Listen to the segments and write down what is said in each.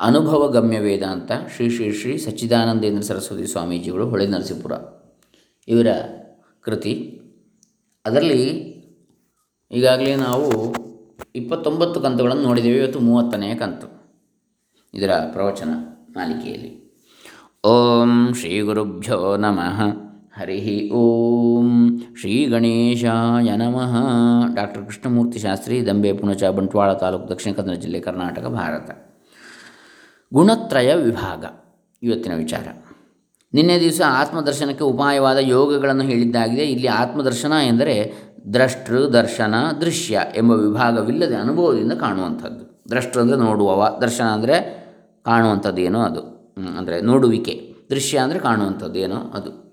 ಅನುಭವ ಗಮ್ಯ ವೇದಾಂತ ಶ್ರೀ ಶ್ರೀ ಶ್ರೀ ಸಚ್ಚಿದಾನಂದೇಂದ್ರ ಸರಸ್ವತಿ ಸ್ವಾಮೀಜಿಗಳು ಹೊಳೆ ನರಸೀಪುರ ಇವರ ಕೃತಿ. ಅದರಲ್ಲಿ ಈಗಾಗಲೇ ನಾವು ಇಪ್ಪತ್ತೊಂಬತ್ತು ಕಂತುಗಳನ್ನು ನೋಡಿದ್ದೇವೆ, ಇವತ್ತು ಮೂವತ್ತನೆಯ ಕಂತು ಇದರ ಪ್ರವಚನ ಮಾಲಿಕೆಯಲ್ಲಿ. ಓಂ ಶ್ರೀ ಗುರುಭ್ಯೋ ನಮಃ. ಹರಿ ಓಂ ಶ್ರೀ ಗಣೇಶಾಯ ನಮಃ. ಡಾಕ್ಟರ್ ಕೃಷ್ಣಮೂರ್ತಿ ಶಾಸ್ತ್ರಿ, ದಂಬೆ ಪುಣಚ, ಬಂಟ್ವಾಳ ತಾಲೂಕು, ದಕ್ಷಿಣ ಕನ್ನಡ ಜಿಲ್ಲೆ ಕರ್ನಾಟಕ, ಭಾರತ. ಗುಣತ್ರಯ ವಿಭಾಗ. ಇವತ್ತಿನ ವಿಚಾರ. ನಿನ್ನೆ ದಿವಸ ಆತ್ಮದರ್ಶನಕ್ಕೆ ಉಪಾಯವಾದ ಯೋಗಗಳನ್ನು ಹೇಳಿದ್ದಾಗಿದೆ. ಇಲ್ಲಿ ಆತ್ಮದರ್ಶನ ಎಂದರೆ ದ್ರಷ್ಟೃ, ದರ್ಶನ, ದೃಶ್ಯ ಎಂಬ ವಿಭಾಗವಿಲ್ಲದೆ ಅನುಭವದಿಂದ ಕಾಣುವಂಥದ್ದು. ದ್ರಷ್ಟೃ ಅಂದರೆ ನೋಡುವವ. ದರ್ಶನ ಅಂದರೆ ಕಾಣುವಂಥದ್ದು ಏನೋ ಅದು. ಅಂದರೆ ನೋಡುವಿಕೆ. ದೃಶ್ಯ ಅಂದರೆ ಕಾಣುವಂಥದ್ದು ಏನೋ ಅದು.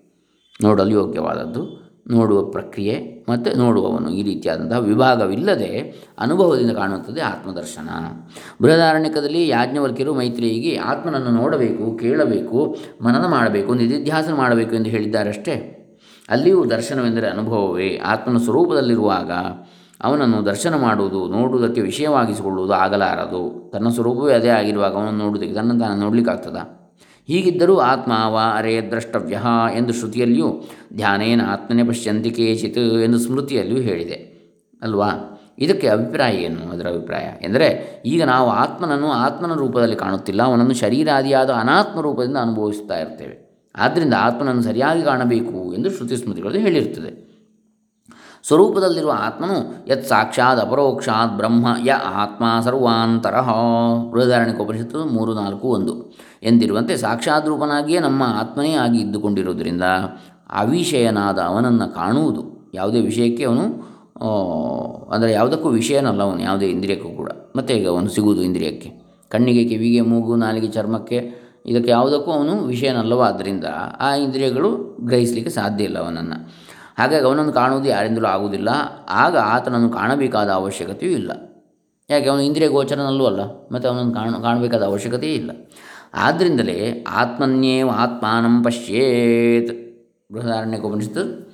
ನೋಡಲು ಯೋಗ್ಯವಾದದ್ದು. ನೋಡುವ ಪ್ರಕ್ರಿಯೆ. ಮತ್ತು ನೋಡುವವನು ಈ ರೀತಿಯಾದಂತಹ ವಿಭಾಗವಿಲ್ಲದೆ ಅನುಭವದಿಂದ ಕಾಣುತ್ತದೆ ಆತ್ಮದರ್ಶನ. ಬೃಹದಾರಣ್ಯಕದಲ್ಲಿ ಯಾಜ್ಞವಲ್ಕ್ಯರು ಮೈತ್ರಿಯಿಗೆ ಆತ್ಮನನ್ನು ನೋಡಬೇಕು, ಕೇಳಬೇಕು, ಮನನ ಮಾಡಬೇಕು, ನಿಧಿಧ್ಯಾಸನ ಮಾಡಬೇಕು ಎಂದು ಹೇಳಿದ್ದಾರಷ್ಟೇ. ಅಲ್ಲಿಯೂ ದರ್ಶನವೆಂದರೆ ಅನುಭವವೇ. ಆತ್ಮನ ಸ್ವರೂಪದಲ್ಲಿರುವಾಗ ಅವನನ್ನು ದರ್ಶನ ಮಾಡುವುದು, ನೋಡುವುದಕ್ಕೆ ವಿಷಯವಾಗಿಸಿಕೊಳ್ಳುವುದು ಆಗಲಾರದು. ತನ್ನ ಸ್ವರೂಪವೇ ಅದೇ ಆಗಿರುವಾಗ ಅವನನ್ನು ನೋಡುವುದಕ್ಕೆ ತನ್ನ ತಾನು ನೋಡಲಿಕ್ಕಾಗ್ತದ. ಹೀಗಿದ್ದರೂ ಆತ್ಮ ವಾ ಅರೇ ದ್ರಷ್ಟವ್ಯ ಎಂದು ಶ್ರುತಿಯಲ್ಲಿಯೂ ಧ್ಯಾನೇನ ಆತ್ಮನೇ ಪಶ್ಯಂತಿ ಕೇಚಿತ್ ಎಂದು ಸ್ಮೃತಿಯಲ್ಲಿಯೂ ಹೇಳಿದೆ. ಅಲ್ವಾ? ಇದಕ್ಕೆ ಅಭಿಪ್ರಾಯ ಏನು ಅದರ ಅಭಿಪ್ರಾಯ? ಎಂದರೆ ಈಗ ನಾವು ಆತ್ಮನನ್ನು ಆತ್ಮನ ರೂಪದಲ್ಲಿ ಕಾಣುತ್ತಿಲ್ಲ, ಅವನನ್ನು ಶರೀರಾದಿಯಾದ ಅನಾತ್ಮ ರೂಪದಿಂದ ಅನುಭವಿಸ್ತಾ ಇರ್ತೇವೆ. ಆದ್ದರಿಂದ ಆತ್ಮನನ್ನು ಸರಿಯಾಗಿ ಕಾಣಬೇಕು ಎಂದು ಶ್ರುತಿ ಸ್ಮೃತಿಗಳಲ್ಲಿ ಹೇಳಿರುತ್ತದೆ. ಸ್ವರೂಪದಲ್ಲಿರುವ ಆತ್ಮನು ಯತ್ ಸಾಕ್ಷಾತ್ ಅಪರೋಕ್ಷಾತ್ ಬ್ರಹ್ಮ ಯ ಆತ್ಮ ಸರ್ವಾಂತರ. ಉಪನಿಷತ್ತು ಮೂರು ನಾಲ್ಕು ಒಂದು. ಎಂದಿರುವಂತೆ ಸಾಕ್ಷಾತ್ ರೂಪನಾಗಿಯೇ ನಮ್ಮ ಆತ್ಮನೇ ಆಗಿ ಇದ್ದುಕೊಂಡಿರುವುದರಿಂದ ಅವಿಷಯನಾದ ಅವನನ್ನು ಕಾಣುವುದು ಯಾವುದೇ ವಿಷಯಕ್ಕೆ ಅವನು ಅಂದರೆ ಯಾವುದಕ್ಕೂ ವಿಷಯನಲ್ಲ ಅವನು, ಯಾವುದೇ ಇಂದ್ರಿಯಕ್ಕೂ ಕೂಡ. ಮತ್ತು ಈಗ ಅವನು ಸಿಗುವುದು ಇಂದ್ರಿಯಕ್ಕೆ. ಕಣ್ಣಿಗೆ, ಕಿವಿಗೆ, ಮೂಗು, ನಾಲಿಗೆ, ಚರ್ಮಕ್ಕೆ ಇದಕ್ಕೆ ಯಾವುದಕ್ಕೂ ಅವನು ವಿಷಯನಲ್ಲವಾದ್ದರಿಂದ ಆ ಇಂದ್ರಿಯಗಳು ಗ್ರಹಿಸಲಿಕ್ಕೆ ಸಾಧ್ಯ ಇಲ್ಲ ಅವನನ್ನು. ಹಾಗಾಗಿ ಅವನನ್ನು ಕಾಣುವುದು ಯಾರಿಂದಲೂ ಆಗುವುದಿಲ್ಲ. ಆಗ ಆತನನ್ನು ಕಾಣಬೇಕಾದ ಅವಶ್ಯಕತೆಯೂ ಇಲ್ಲ. ಯಾಕೆ? ಅವನು ಇಂದ್ರಿಯ ಗೋಚರನಲ್ಲೂ ಅಲ್ಲ. ಮತ್ತು ಅವನನ್ನು ಕಾಣ, ಕಾಣಬೇಕಾದ ಅವಶ್ಯಕತೆಯೇ ಇಲ್ಲ. ಆದ್ದರಿಂದಲೇ ಆತ್ಮನ್ಯೇವ ಆತ್ಮಾನಂ ಪಶ್ಯೇತ್. ಬೃಹದಾರಣ್ಯಕೋಪನಿಷತ್ತು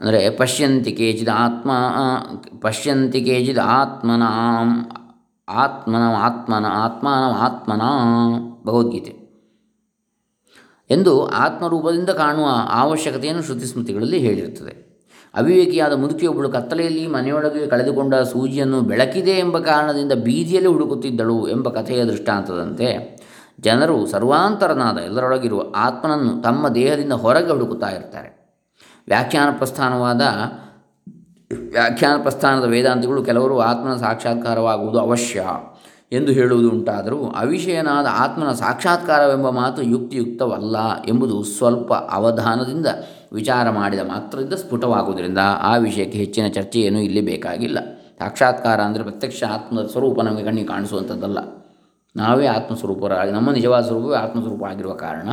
ಅಂದರೆ ಪಶ್ಯಂತಿ ಕೇಚಿದ ಆತ್ಮ ಪಶ್ಯಂತಿ ಕೇಚಿದ ಆತ್ಮನಾಂ ಆತ್ಮನ ಆತ್ಮನ ಆತ್ಮಾನ ಆತ್ಮನ ಭಗವದ್ಗೀತೆ. ಎಂದು ಆತ್ಮರೂಪದಿಂದ ಕಾಣುವ ಅವಶ್ಯಕತೆಯನ್ನು ಶ್ರುತಿ ಸ್ಮೃತಿಗಳಲ್ಲಿ ಹೇಳಿರುತ್ತದೆ. ಅವಿವೇಕಿಯಾದ ಮುದುಕಿಯೊಬ್ಬಳು ಕತ್ತಲೆಯಲ್ಲಿ ಮನೆಯೊಳಗೆ ಕಳೆದುಕೊಂಡ ಸೂಜಿಯನ್ನು ಬೆಳಕಿದೆ ಎಂಬ ಕಾರಣದಿಂದ ಬೀದಿಯಲ್ಲಿ ಹುಡುಕುತ್ತಿದ್ದಳು ಎಂಬ ಕಥೆಯ ದೃಷ್ಟಾಂತದಂತೆ ಜನರು ಸರ್ವಾಂತರನಾದ ಎಲ್ಲರೊಳಗಿರುವ ಆತ್ಮನನ್ನು ತಮ್ಮ ದೇಹದಿಂದ ಹೊರಗೆ ಹುಡುಕುತ್ತಾ ಇರ್ತಾರೆ ವ್ಯಾಖ್ಯಾನ ಪ್ರಸ್ಥಾನವಾದ, ವ್ಯಾಖ್ಯಾನ ಪ್ರಸ್ಥಾನದ ವೇದಾಂತಿಗಳು ಕೆಲವರು ಆತ್ಮನ ಸಾಕ್ಷಾತ್ಕಾರವಾಗುವುದು ಅವಶ್ಯ. ಎಂದು ಹೇಳುವುದು ಉಂಟಾದರೂ ಅವಿಷಯನಾದ ಆತ್ಮನ ಸಾಕ್ಷಾತ್ಕಾರವೆಂಬ ಮಾತು ಯುಕ್ತಿಯುಕ್ತವಲ್ಲ ಎಂಬುದು ಸ್ವಲ್ಪ ಅವಧಾನದಿಂದ ವಿಚಾರ ಮಾಡಿದ ಮಾತ್ರದಿಂದ ಸ್ಫುಟವಾಗುವುದರಿಂದ ಆ ವಿಷಯಕ್ಕೆ ಹೆಚ್ಚಿನ ಚರ್ಚೆಯನ್ನು ಇಲ್ಲಿ ಬೇಕಾಗಿಲ್ಲ. ಸಾಕ್ಷಾತ್ಕಾರ ಅಂದರೆ ಪ್ರತ್ಯಕ್ಷ ಆತ್ಮದ ಸ್ವರೂಪ ನಮಗೆ ಕಣ್ಣಿಗೆ ಕಾಣಿಸುವಂಥದ್ದಲ್ಲ. ನಾವೇ ಆತ್ಮಸ್ವರೂಪರಾಗಿ, ನಮ್ಮ ನಿಜವಾದ ಸ್ವರೂಪವೇ ಆತ್ಮಸ್ವರೂಪ ಆಗಿರುವ ಕಾರಣ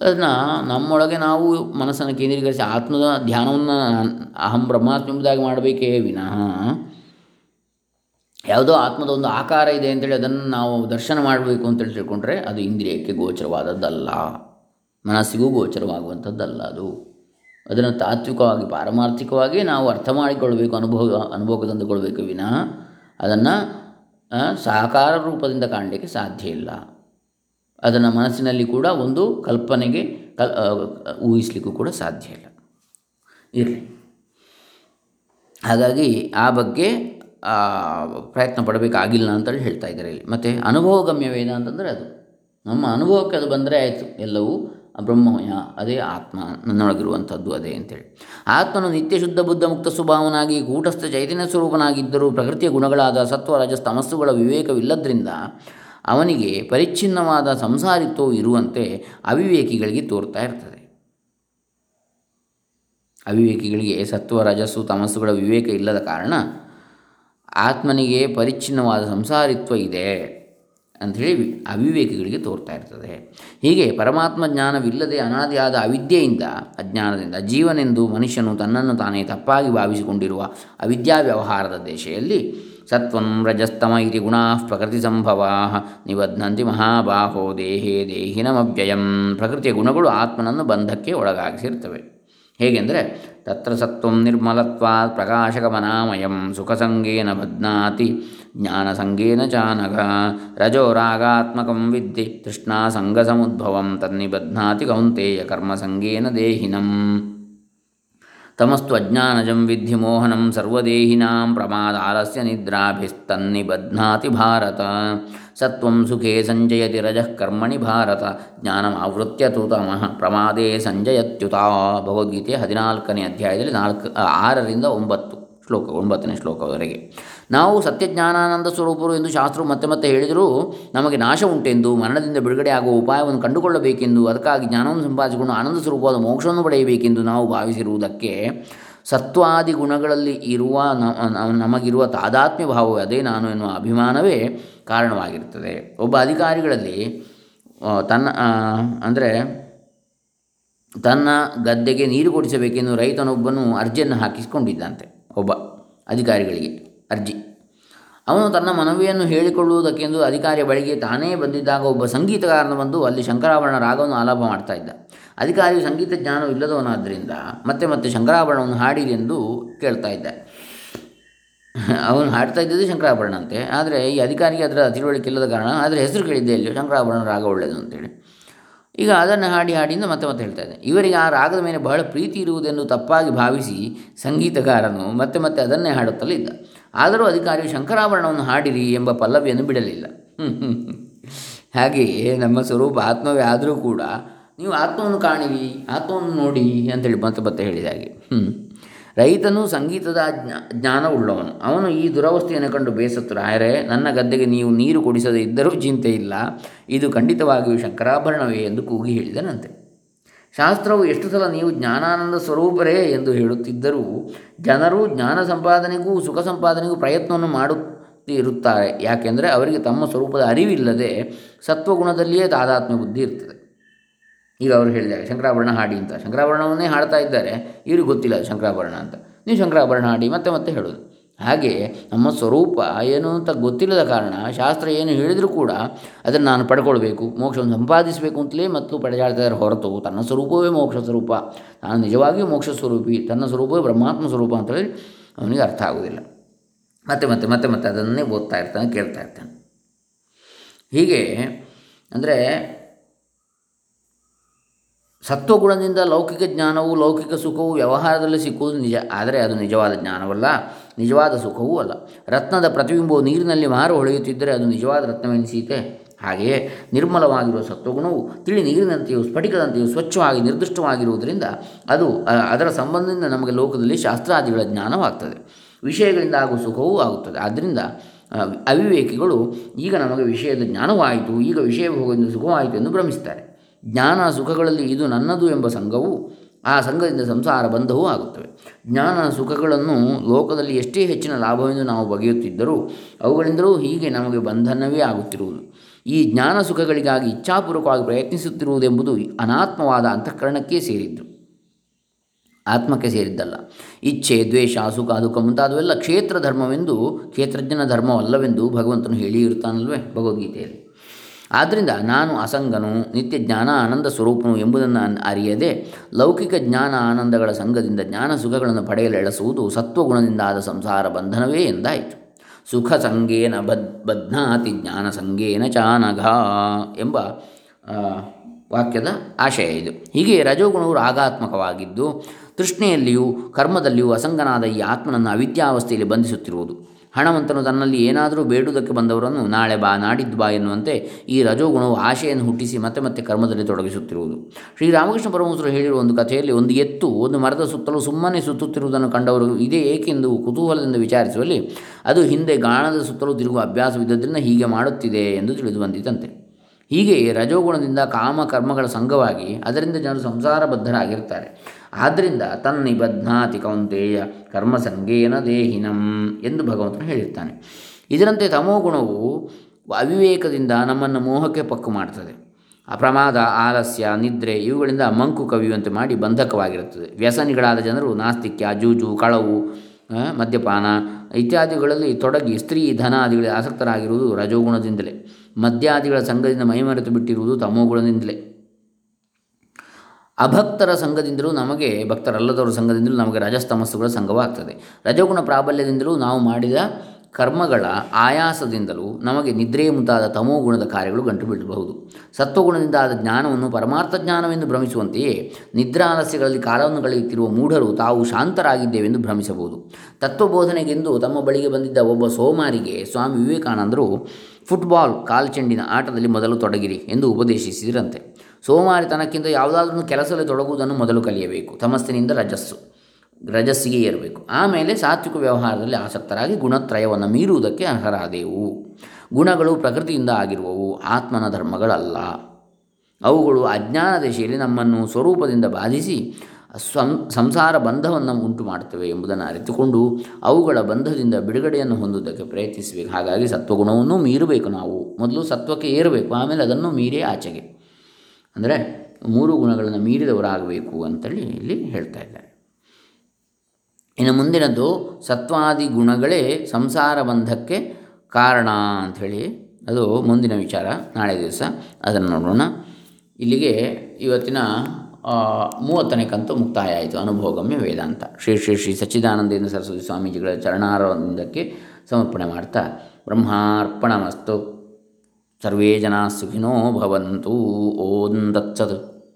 ಅದನ್ನು ನಮ್ಮೊಳಗೆ ನಾವು ಮನಸ್ಸನ್ನು ಕೇಂದ್ರೀಕರಿಸಿ ಆತ್ಮದ ಧ್ಯಾನವನ್ನು ಅಹಂ ಬ್ರಹ್ಮಾತ್ಮ ಎಂಬುದಾಗಿ ಮಾಡಬೇಕೇ ವಿನಃ ಯಾವುದೋ ಆತ್ಮದ ಒಂದು ಆಕಾರ ಇದೆ ಅಂತೇಳಿ ಅದನ್ನು ನಾವು ದರ್ಶನ ಮಾಡಬೇಕು ಅಂತೇಳಿ ತಿಳ್ಕೊಂಡ್ರೆ ಅದು ಇಂದ್ರಿಯಕ್ಕೆ ಗೋಚರವಾದದ್ದಲ್ಲ. ಮನಸ್ಸಿಗೂ ಗೋಚರವಾಗುವಂಥದ್ದಲ್ಲ ಅದು. ಅದನ್ನು ತಾತ್ವಿಕವಾಗಿ, ಪಾರಮಾರ್ಥಿಕವಾಗಿ ನಾವು ಅರ್ಥ ಮಾಡಿಕೊಳ್ಬೇಕು, ಅನುಭವ ಅನುಭವ ತಂದುಕೊಳ್ಬೇಕು ವಿನಃ ಅದನ್ನು ಸಾಕಾರ ರೂಪದಿಂದ ಕಾಣಲಿಕ್ಕೆ ಸಾಧ್ಯ ಇಲ್ಲ. ಅದನ್ನು ಮನಸ್ಸಿನಲ್ಲಿ ಕೂಡ ಒಂದು ಕಲ್ಪನೆಗೆ, ಕಲ್ ಊಹಿಸಲಿಕ್ಕೂ ಕೂಡ ಸಾಧ್ಯ ಇಲ್ಲ. ಇರಲಿ. ಹಾಗಾಗಿ ಆ ಬಗ್ಗೆ ಪ್ರಯತ್ನ ಪಡಬೇಕಾಗಿಲ್ಲ ಅಂತೇಳಿ ಹೇಳ್ತಾ ಇದ್ದಾರೆ ಇಲ್ಲಿ. ಮತ್ತು ಅನುಭವಗಮ್ಯ ವೇದ ಅಂತಂದರೆ ಅದು. ನಮ್ಮ ಅನುಭವಕ್ಕೆ ಅದು ಬಂದರೆ ಆಯಿತು. ಎಲ್ಲವೂ ಬ್ರಹ್ಮಯ ಅದೇ ಆತ್ಮ, ನನ್ನೊಳಗಿರುವಂಥದ್ದು ಅದೇ ಅಂತೇಳಿ. ಆತ್ಮನು ನಿತ್ಯ ಶುದ್ಧ ಬುದ್ಧ ಮುಕ್ತ ಸ್ವಭಾವನಾಗಿ ಕೂಟಸ್ಥ ಚೈತನ್ಯ ಸ್ವರೂಪನಾಗಿದ್ದರೂ ಪ್ರಕೃತಿಯ ಗುಣಗಳಾದ ಸತ್ವ, ರಜಸ್, ತಮಸ್ಸುಗಳ ವಿವೇಕವಿಲ್ಲದ್ರಿಂದ ಅವನಿಗೆ ಪರಿಚ್ಛಿನ್ನವಾದ ಸಂಸಾರಿತ್ವ ಇರುವಂತೆ ಅವಿವೇಕಿಗಳಿಗೆ ತೋರ್ತಾ ಇರ್ತದೆ. ಅವಿವೇಕಿಗಳಿಗೆ ಸತ್ವ, ರಜಸ್ಸು, ತಮಸ್ಸುಗಳ ವಿವೇಕ ಇಲ್ಲದ ಕಾರಣ ಆತ್ಮನಿಗೆ ಪರಿಚ್ಛಿನ್ನವಾದ ಸಂಸಾರಿತ್ವ ಇದೆ ಅಂಥೇಳಿ ಅವಿವೇಕಿಗಳಿಗೆ ತೋರ್ತಾ ಇರ್ತದೆ. ಹೀಗೆ ಪರಮಾತ್ಮ ಜ್ಞಾನವಿಲ್ಲದೆ ಅನಾದಿಯಾದ ಅವಿದ್ಯೆಯಿಂದ, ಅಜ್ಞಾನದಿಂದ, ಜೀವನೆಂದು ಮನುಷ್ಯನು ತನ್ನನ್ನು ತಾನೇ ತಪ್ಪಾಗಿ ಭಾವಿಸಿಕೊಂಡಿರುವ ಅವಿದ್ಯಾ ವ್ಯವಹಾರದ ದೇಶೆಯಲ್ಲಿ ಸತ್ವಂ ರಜಸ್ತಮ ಇತಿ ಗುಣಾ ಪ್ರಕೃತಿ ಸಂಭವಾ ನಿಬಧ್ನಂತಿ ಮಹಾಬಾಹೋ ದೇಹೇ ದೇಹಿನಮವ್ಯಯಂ. ಪ್ರಕೃತಿಯ ಗುಣಗಳು ಆತ್ಮನನ್ನು ಬಂಧಕ್ಕೆ ಒಳಗಾಗಿಸಿರ್ತವೆ. ಹೇಗೆಂದರೆ, ತತ್ರ ಸತ್ವಂ ನಿರ್ಮಲತ್ವಾ ಪ್ರಕಾಶಗಮನಾಮಯಂ ಸುಖಸಂಗೇನ ಬಧ್ನಾತಿ ಜ್ಞಾನಸಂಗೇನ ಚಾನಘ ರಜೋ ರಾಗಾತ್ಮಕಂ ವಿದ್ಯೆ ತೃಷ್ಣಾಸಂಗಸಮುದ್ಭವಂ ತನ್ನಿಬಧ್ನಾತಿ ಕೌಂತೆಯ ಕರ್ಮಸಂಗೇನ ದೇಹಿನಂ. ತಮಸ್ತು ಅಜ್ಞಾನಜಂ ವಿಧಿ ಮೋಹನಂ ಸರ್ವದೇಹಿನಾಂ ಪ್ರಮಾದ ಆಲಸ್ಯ ನಿದ್ರಾಭಿಸ್ತನ್ನಿಬಧ್ನಾತಿ ಭಾರತ. ಸತ್ವಂ ಸುಖೇ ಸಂಜಯತಿ ರಜಃ ಕರ್ಮಣಿ ಭಾರತ. ಜ್ಞಾನಮಾವೃತ್ಯ ತು ತಮಃ ಪ್ರಮಾದೇ ಸಂಜಯತ್ಯುತ. ಭಗವದ್ಗೀತೆ ಹದಿನಾಲ್ಕನೇ ಅಧ್ಯಾಯದಲ್ಲಿ ನಾಲ್ಕು ಆರರಿಂದ ಒಂಬತ್ತು. ಶ್ಲೋಕ, ಒಂಬತ್ತನೇ ಶ್ಲೋಕವರೆಗೆ ನಾವು ಸತ್ಯಜ್ಞಾನಾನಂದ ಸ್ವರೂಪರು ಎಂದು ಶಾಸ್ತ್ರವು ಮತ್ತೆ ಮತ್ತೆ ಹೇಳಿದರೂ ನಮಗೆ ನಾಶ ಉಂಟೆಂದು, ಮರಣದಿಂದ ಬಿಡುಗಡೆ ಆಗುವ ಉಪಾಯವನ್ನು ಕಂಡುಕೊಳ್ಳಬೇಕೆಂದು, ಅದಕ್ಕಾಗಿ ಜ್ಞಾನವನ್ನು ಸಂಪಾದಿಸಿಕೊಂಡು ಆನಂದ ಸ್ವರೂಪವಾದ ಮೋಕ್ಷವನ್ನು ಪಡೆಯಬೇಕೆಂದು ನಾವು ಭಾವಿಸಿರುವುದಕ್ಕೆ ಸತ್ವಾದಿ ಗುಣಗಳಲ್ಲಿ ಇರುವ ನಮಗಿರುವ ತಾದಾತ್ಮ್ಯ ಭಾವವೇ ಅದೇ ನಾನು ಎನ್ನುವ ಅಭಿಮಾನವೇ ಕಾರಣವಾಗಿರುತ್ತದೆ. ಒಬ್ಬ ಅಧಿಕಾರಿಗಳಲ್ಲಿ ತನ್ನ ಅಂದರೆ ತನ್ನ ಗದ್ದೆಗೆ ನೀರು ಕೊಡಿಸಬೇಕೆಂದು ರೈತನೊಬ್ಬನು ಅರ್ಜಿಯನ್ನು ಹಾಕಿಸಿಕೊಂಡಿದ್ದಂತೆ. ಒಬ್ಬ ಅಧಿಕಾರಿಗಳಿಗೆ ಅರ್ಜಿ. ಅವನು ತನ್ನ ಮನವಿಯನ್ನು ಹೇಳಿಕೊಳ್ಳುವುದಕ್ಕೆಂದು ಅಧಿಕಾರಿಯ ಬಳಿಗೆ ತಾನೇ ಬಂದಿದ್ದಾಗ ಒಬ್ಬ ಸಂಗೀತಗಾರನು ಬಂದು ಅಲ್ಲಿ ಶಂಕರಾಭರಣ ರಾಗವನ್ನು ಆಲಾಪ ಮಾಡ್ತಾ ಇದ್ದ. ಅಧಿಕಾರಿಯು ಸಂಗೀತ ಜ್ಞಾನವಿಲ್ಲದವನಾದ್ದರಿಂದ ಮತ್ತೆ ಮತ್ತೆ ಶಂಕರಾಭರಣವನ್ನು ಹಾಡಿರಿ ಎಂದು ಕೇಳ್ತಾ ಇದ್ದ. ಅವನು ಹಾಡ್ತಾ ಇದ್ದದ್ದು ಶಂಕರಾಭರಣ ಅಂತೆ. ಆದರೆ ಈ ಅಧಿಕಾರಿಗೆ ಅದರ ತಿಳುವಳಿಕೆ ಇಲ್ಲದ ಕಾರಣ ಆದರೆ ಹೆಸರು ಕೇಳಿದ್ದೆ ಇಲ್ಲಿ ಶಂಕರಾಭರಣ ರಾಗ ಒಳ್ಳೆಯದು ಅಂತೇಳಿ. ಈಗ ಅದನ್ನು ಹಾಡಿ ಹಾಡಿಂದ ಮತ್ತೆ ಮತ್ತೆ ಹೇಳ್ತಾ ಇದ್ದೆ ಇವರಿಗೆ ಆ ರಾಗದ ಮೇಲೆ ಬಹಳ ಪ್ರೀತಿ ಇರುವುದೆಂದು ತಪ್ಪಾಗಿ ಭಾವಿಸಿ ಸಂಗೀತಗಾರನು ಮತ್ತೆ ಮತ್ತೆ ಅದನ್ನೇ ಹಾಡುತ್ತಲೇ ಇದ್ದ. ಆದರೂ ಅಧಿಕಾರಿಯು ಶಂಕರಾಭರಣವನ್ನು ಹಾಡಿರಿ ಎಂಬ ಪಲ್ಲವಿಯನ್ನು ಬಿಡಲಿಲ್ಲ. ಹಾಗೆಯೇ ನಮ್ಮ ಸ್ವರೂಪ ಆತ್ಮವೇ ಆದರೂ ಕೂಡ ನೀವು ಆತ್ಮವನ್ನು ಕಾಣಿರಿ ಆತ್ಮವನ್ನು ನೋಡಿ ಅಂತೇಳಿ ಮತ್ತೆ ಮತ್ತೆ ಹೇಳಿದ ಹಾಗೆ. ಹ್ಞೂ ರೈತನು ಸಂಗೀತದ ಜ್ಞಾ, ಜ್ಞಾನವುಳ್ಳವನು. ಅವನು ಈ ದುರವಸ್ಥೆಯನ್ನು ಕಂಡು ಬೇಸತ್ತು. ರಾಯರೇ ನನ್ನ ಗದ್ದೆಗೆ ನೀವು ನೀರು ಕೊಡಿಸದೇ ಇದ್ದರೂ ಚಿಂತೆ ಇಲ್ಲ. ಇದು ಖಂಡಿತವಾಗಿಯೂ ಶಂಕರಾಭರಣವೇ ಎಂದು ಕೂಗಿ ಹೇಳಿದನಂತೆ. ಶಾಸ್ತ್ರವು ಎಷ್ಟು ಸಲ ನೀವು ಜ್ಞಾನಾನಂದ ಸ್ವರೂಪರೇ ಎಂದು ಹೇಳುತ್ತಿದ್ದರೂ ಜನರು ಜ್ಞಾನ ಸಂಪಾದನೆಗೂ ಸುಖ ಸಂಪಾದನೆಗೂ ಪ್ರಯತ್ನವನ್ನು ಮಾಡುತ್ತಿರುತ್ತಾರೆ. ಯಾಕೆಂದರೆ ಅವರಿಗೆ ತಮ್ಮ ಸ್ವರೂಪದ ಅರಿವಿಲ್ಲದೆ ಸತ್ವಗುಣದಲ್ಲಿಯೇ ತಾದಾತ್ಮ್ಯ ಬುದ್ಧಿ ಇರ್ತದೆ. ಈಗ ಅವರು ಹೇಳಿದ್ದಾರೆ, ಶಂಕರಾಭರಣ ಹಾಡಿ ಅಂತ. ಶಂಕರಾಭರಣವನ್ನೇ ಹಾಡ್ತಾ ಇದ್ದಾರೆ. ಇವ್ರಿಗೆ ಗೊತ್ತಿಲ್ಲ ಶಂಕರಾಭರಣ ಅಂತ. ನೀವು ಶಂಕರಾಭರಣ ಹಾಡಿ ಮತ್ತೆ ಮತ್ತೆ ಹೇಳೋದು. ಹಾಗೆ ನಮ್ಮ ಸ್ವರೂಪ ಏನು ಅಂತ ಗೊತ್ತಿಲ್ಲದ ಕಾರಣ ಶಾಸ್ತ್ರ ಏನು ಹೇಳಿದರೂ ಕೂಡ ಅದನ್ನು ನಾನು ಪಡ್ಕೊಳ್ಬೇಕು, ಮೋಕ್ಷವನ್ನು ಸಂಪಾದಿಸಬೇಕು ಅಂತಲೇ ಮತ್ತು ಪಡೆದಾಡ್ತಿದ್ದಾರೆ ಹೊರತು ತನ್ನ ಸ್ವರೂಪವೇ ಮೋಕ್ಷ ಸ್ವರೂಪ. ನಾನು ನಿಜವಾಗಿಯೂ ಮೋಕ್ಷ ಸ್ವರೂಪಿ, ತನ್ನ ಸ್ವರೂಪವೇ ಬ್ರಹ್ಮಾತ್ಮ ಸ್ವರೂಪ ಅಂತೇಳಿ ಅವನಿಗೆ ಅರ್ಥ ಆಗೋದಿಲ್ಲ ಮತ್ತೆ ಮತ್ತೆ ಮತ್ತೆ ಮತ್ತೆ ಅದನ್ನೇ ಓದ್ತಾ ಇರ್ತಾನೆ, ಕೇಳ್ತಾ ಇರ್ತಾನೆ. ಹೀಗೆ ಅಂದರೆ ಸತ್ವಗುಣದಿಂದ ಲೌಕಿಕ ಜ್ಞಾನವು ಲೌಕಿಕ ಸುಖವು ವ್ಯವಹಾರದಲ್ಲಿ ಸಿಕ್ಕುವುದು ನಿಜ. ಆದರೆ ಅದು ನಿಜವಾದ ಜ್ಞಾನವಲ್ಲ, ನಿಜವಾದ ಸುಖವೂ ಅಲ್ಲ. ರತ್ನದ ಪ್ರತಿಬಿಂಬವು ನೀರಿನಲ್ಲಿ ಮಾರು ಹೊಳೆಯುತ್ತಿದ್ದರೆ ಅದು ನಿಜವಾದ ರತ್ನವೆನಿಸೀತೆ ಹಾಗೆಯೇ ನಿರ್ಮಲವಾಗಿರುವ ಸತ್ವಗುಣವು ತಿಳಿ ನೀರಿನಂತೆಯೂ ಸ್ಫಟಿಕದಂತೆಯೂ ಸ್ವಚ್ಛವಾಗಿ ನಿರ್ದಿಷ್ಟವಾಗಿರುವುದರಿಂದ ಅದು ಅದರ ಸಂಬಂಧದಿಂದ ನಮಗೆ ಲೋಕದಲ್ಲಿ ಶಾಸ್ತ್ರಾದಿಗಳ ಜ್ಞಾನವಾಗ್ತದೆ. ವಿಷಯಗಳಿಂದ ಆಗುವ ಸುಖವೂ ಆಗುತ್ತದೆ. ಆದ್ದರಿಂದ ಅವಿವೇಕಿಗಳು ಈಗ ನಮಗೆ ವಿಷಯದ ಜ್ಞಾನವಾಯಿತು, ಈಗ ವಿಷಯ ಭೋಗದಿಂದ ಸುಖವಾಯಿತು ಎಂದು ಭ್ರಮಿಸ್ತಾರೆ ಜ್ಞಾನ ಸುಖಗಳಲ್ಲಿ ಇದು ನನ್ನದು ಎಂಬ ಸಂಘವು, ಆ ಸಂಘದಿಂದ ಸಂಸಾರ ಬಂಧವೂ ಆಗುತ್ತವೆ. ಜ್ಞಾನ ಸುಖಗಳನ್ನು ಲೋಕದಲ್ಲಿ ಎಷ್ಟೇ ಹೆಚ್ಚಿನ ಲಾಭವೆಂದು ನಾವು ಬಗೆಯುತ್ತಿದ್ದರೂ, ಅವುಗಳಿಂದಲೂ ಹೀಗೆ ನಮಗೆ ಬಂಧನವೇ ಆಗುತ್ತಿರುವುದು. ಈ ಜ್ಞಾನ ಸುಖಗಳಿಗಾಗಿ ಇಚ್ಛಾಪೂರ್ವಕವಾಗಿ ಪ್ರಯತ್ನಿಸುತ್ತಿರುವುದೆಂಬುದು ಅನಾತ್ಮವಾದ ಅಂತಃಕರಣಕ್ಕೆ ಸೇರಿದ್ದು. ಆತ್ಮಕ್ಕೆ ಸೇರಿದ್ದಲ್ಲ. ಇಚ್ಛೆ, ದ್ವೇಷ, ಸುಖ, ದುಃಖ ಮುಂತಾದವೆಲ್ಲ ಕ್ಷೇತ್ರ ಧರ್ಮವೆಂದು ಕ್ಷೇತ್ರಜ್ಞನ ಧರ್ಮವಲ್ಲವೆಂದು ಭಗವಂತನು ಹೇಳಿರುತ್ತಾನಲ್ವೇ ಭಗವದ್ಗೀತೆಯಲ್ಲಿ. ಆದ್ದರಿಂದ ನಾನು ಅಸಂಗನು, ನಿತ್ಯ ಜ್ಞಾನ ಆನಂದ ಸ್ವರೂಪನು ಎಂಬುದನ್ನು ಅರಿಯದೆ ಲೌಕಿಕ ಜ್ಞಾನ ಆನಂದಗಳ ಸಂಘದಿಂದ ಜ್ಞಾನ ಸುಖಗಳನ್ನು ಪಡೆಯಲು ಎಳಸುವುದು ಸತ್ವಗುಣದಿಂದ ಆದ ಸಂಸಾರ ಬಂಧನವೇ ಎಂದಾಯಿತು. ಸುಖ ಸಂಗೇನ ಬದ್ ಬದ್ನಾತಿ ಜ್ಞಾನ ಸಂಘೇನ ಚಾನಘ ಎಂಬ ವಾಕ್ಯದ ಆಶಯ ಇದು. ಹೀಗೆ ರಜೋಗುಣವು ರಾಗಾತ್ಮಕವಾಗಿದ್ದು, ತೃಷ್ಣೆಯಲ್ಲಿಯೂ ಕರ್ಮದಲ್ಲಿಯೂ ಅಸಂಗನಾದ ಈ ಆತ್ಮನನ್ನು ಅವಿದ್ಯಾವಸ್ಥೆಯಲ್ಲಿ ಬಂಧಿಸುತ್ತಿರುವುದು. ಹಣವಂತನು ತನ್ನಲ್ಲಿ ಏನಾದರೂ ಬೇಡುವುದಕ್ಕೆ ಬಂದವರನ್ನು ನಾಳೆ ಬಾ, ನಾಡಿದ್ದು ಬಾ ಎನ್ನುವಂತೆ ಈ ರಜೋಗುಣವು ಆಶೆಯನ್ನು ಹುಟ್ಟಿಸಿ ಮತ್ತೆ ಮತ್ತೆ ಕರ್ಮದಲ್ಲಿ ತೊಡಗಿಸುತ್ತಿರುವುದು. ಶ್ರೀರಾಮಕೃಷ್ಣ ಪರಮಹಂಸರು ಹೇಳಿರುವ ಒಂದು ಕಥೆಯಲ್ಲಿ ಒಂದು ಎತ್ತು, ಒಂದು ಮರದ ಸುತ್ತಲೂ ಸುಮ್ಮನೆ ಸುತ್ತುತ್ತಿರುವುದನ್ನು ಕಂಡವರು ಇದೇ ಏಕೆಂದು ಕುತೂಹಲದಿಂದ ವಿಚಾರಿಸುವಲ್ಲಿ, ಅದು ಹಿಂದೆ ಗಾಣದ ಸುತ್ತಲೂ ತಿರುಗುವ ಅಭ್ಯಾಸವಿದ್ದರಿಂದ ಹೀಗೆ ಮಾಡುತ್ತಿದೆ ಎಂದು ತಿಳಿದು ಬಂದಿತಂತೆ. ಹೀಗೆ ರಜೋಗುಣದಿಂದ ಕಾಮ ಕರ್ಮಗಳ ಸಂಘವಾಗಿ ಅದರಿಂದ ಜನರು ಸಂಸಾರಬದ್ಧರಾಗಿರ್ತಾರೆ ಆದ್ದರಿಂದ ತನ್ನಿಬಧ್ನಾತಿ ಕೌಂತೆಯ ಕರ್ಮಸಂಗೇನ ದೇಹಿನಂ ಎಂದು ಭಗವಂತನು ಹೇಳಿರ್ತಾನೆ. ಇದರಂತೆ ತಮೋಗುಣವು ಅವಿವೇಕದಿಂದ ನಮ್ಮನ್ನು ಮೋಹಕ್ಕೆ ಪಕ್ಕು ಮಾಡ್ತದೆ. ಅಪ್ರಮಾದ ಆಲಸ್ಯ, ನಿದ್ರೆ ಇವುಗಳಿಂದ ಮಂಕು ಕವಿಯುವಂತೆ ಮಾಡಿ ಬಂಧಕವಾಗಿರುತ್ತದೆ. ವ್ಯಸನಿಗಳಾದ ಜನರು ನಾಸ್ತಿಕ್ಯ, ಜೂಜು, ಕಳವು ಮದ್ಯಪಾನ ಇತ್ಯಾದಿಗಳಲ್ಲಿ ತೊಡಗಿ ಸ್ತ್ರೀ ಧನಾದಿಗಳಿಗೆ ಆಸಕ್ತರಾಗಿರುವುದು ರಜೋಗುಣದಿಂದಲೇ. ಮದ್ಯಾದಿಗಳ ಸಂಘದಿಂದ ಮೈಮರೆತು ಬಿಟ್ಟಿರುವುದು ತಮೋಗುಣದಿಂದಲೇ ಅಭಕ್ತರ ಸಂಘದಿಂದಲೂ ನಮಗೆ, ಭಕ್ತರಲ್ಲದವರ ಸಂಘದಿಂದಲೂ ನಮಗೆ ರಜಸ್ತಮಸ್ಸುಗಳ ಸಂಘವಾಗ್ತದೆ. ರಜಗುಣ ಪ್ರಾಬಲ್ಯದಿಂದಲೂ ನಾವು ಮಾಡಿದ ಕರ್ಮಗಳ ಆಯಾಸದಿಂದಲೂ ನಮಗೆ ನಿದ್ರೆ ಮುಂತಾದ ತಮೋಗುಣದ ಕಾರ್ಯಗಳು ಗಂಟು ಬಿಡಬಹುದು ಸತ್ವಗುಣದಿಂದ ಆದ ಜ್ಞಾನವನ್ನು ಪರಮಾರ್ಥ ಜ್ಞಾನವೆಂದು ಭ್ರಮಿಸುವಂತೆಯೇ ನಿದ್ರಾಲಸ್ಯಗಳಲ್ಲಿ ಕಾಲವನ್ನು ಕಳೆಯುತ್ತಿರುವ ಮೂಢರು ತಾವು ಶಾಂತರಾಗಿದ್ದೇವೆಂದು ಭ್ರಮಿಸಬಹುದು. ತತ್ವಬೋಧನೆಗೆಂದು ತಮ್ಮ ಬಳಿಗೆ ಬಂದಿದ್ದ ಒಬ್ಬ ಸೋಮಾರಿಗೆ ಸ್ವಾಮಿ ವಿವೇಕಾನಂದರು, ಫುಟ್ಬಾಲ್, ಕಾಲ್ಚೆಂಡಿನ ಆಟದಲ್ಲಿ ಮೊದಲು ತೊಡಗಿರಿ ಎಂದು ಉಪದೇಶಿಸಿದರಂತೆ. ಸೋಮಾರಿತನಕ್ಕಿಂತ ಯಾವುದಾದ್ರೂ ಕೆಲಸದಲ್ಲಿ ತೊಡಗುವುದನ್ನು ಮೊದಲು ಕಲಿಯಬೇಕು, ತಮಸ್ಸಿನಿಂದ ರಜಸ್ಸು, ರಜಸ್ಸಿಗೆ ಏರಬೇಕು. ಆಮೇಲೆ ಸಾತ್ವಿಕ ವ್ಯವಹಾರದಲ್ಲಿ ಆಸಕ್ತರಾಗಿ ಗುಣತ್ರಯವನ್ನು ಮೀರುವುದಕ್ಕೆ ಅರ್ಹರಾದೆವು. ಗುಣಗಳು ಪ್ರಕೃತಿಯಿಂದ ಆಗಿರುವವು, ಆತ್ಮನ ಧರ್ಮಗಳಲ್ಲ. ಅವುಗಳು ಅಜ್ಞಾನ ದಿಶೆಯಲ್ಲಿ ನಮ್ಮನ್ನು ಸ್ವರೂಪದಿಂದ ಬಾಧಿಸಿ ಸಂ ಸಂಸಾರ ಬಂಧವನ್ನು ಉಂಟು ಮಾಡುತ್ತವೆ ಎಂಬುದನ್ನು ಅರಿತುಕೊಂಡು ಅವುಗಳ ಬಂಧದಿಂದ ಬಿಡುಗಡೆಯನ್ನು ಹೊಂದುವುದಕ್ಕೆ ಪ್ರಯತ್ನಿಸಬೇಕು. ಹಾಗಾಗಿ ಸತ್ವಗುಣವನ್ನು ಮೀರಬೇಕು ನಾವು. ಮೊದಲು ಸತ್ವಕ್ಕೆ ಏರಬೇಕು, ಆಮೇಲೆ ಅದನ್ನು ಮೀರೇ ಆಚೆಗೆ. ಅಂದರೆ ಮೂರು ಗುಣಗಳನ್ನು ಮೀರಿದವರಾಗಬೇಕು ಅಂತೇಳಿ ಇಲ್ಲಿ ಹೇಳ್ತಾ ಇದ್ದಾರೆ. ಇನ್ನು ಮುಂದಿನದ್ದು ಸತ್ವಾದಿ ಗುಣಗಳೇ ಸಂಸಾರ ಬಂಧಕ್ಕೆ ಕಾರಣ ಅಂಥೇಳಿ ಅದು ಮುಂದಿನ ವಿಚಾರ. ನಾಳೆ ದಿವಸ ಅದನ್ನು ನೋಡೋಣ. ಇಲ್ಲಿಗೆ ಇವತ್ತಿನ ಮೂವತ್ತನೇ ಕಂತು ಮುಕ್ತಾಯ ಆಯಿತು. ಅನುಭವಗಮ್ಯ ವೇದಾಂತ. ಶ್ರೀ ಶ್ರೀ ಶ್ರೀ ಸಚ್ಚಿದಾನಂದೇಂದ್ರ ಸರಸ್ವತಿ ಸ್ವಾಮೀಜಿಗಳ ಚರಣಾರವಿಂದಕ್ಕೆ ಸಮರ್ಪಣೆ ಮಾಡ್ತಾ ಬ್ರಹ್ಮಾರ್ಪಣಮಸ್ತು. ಸರ್ವೇ ಜನ ಸುಖಿನೋ ಭವಂತು ಓಂ ದತ್ಸತ್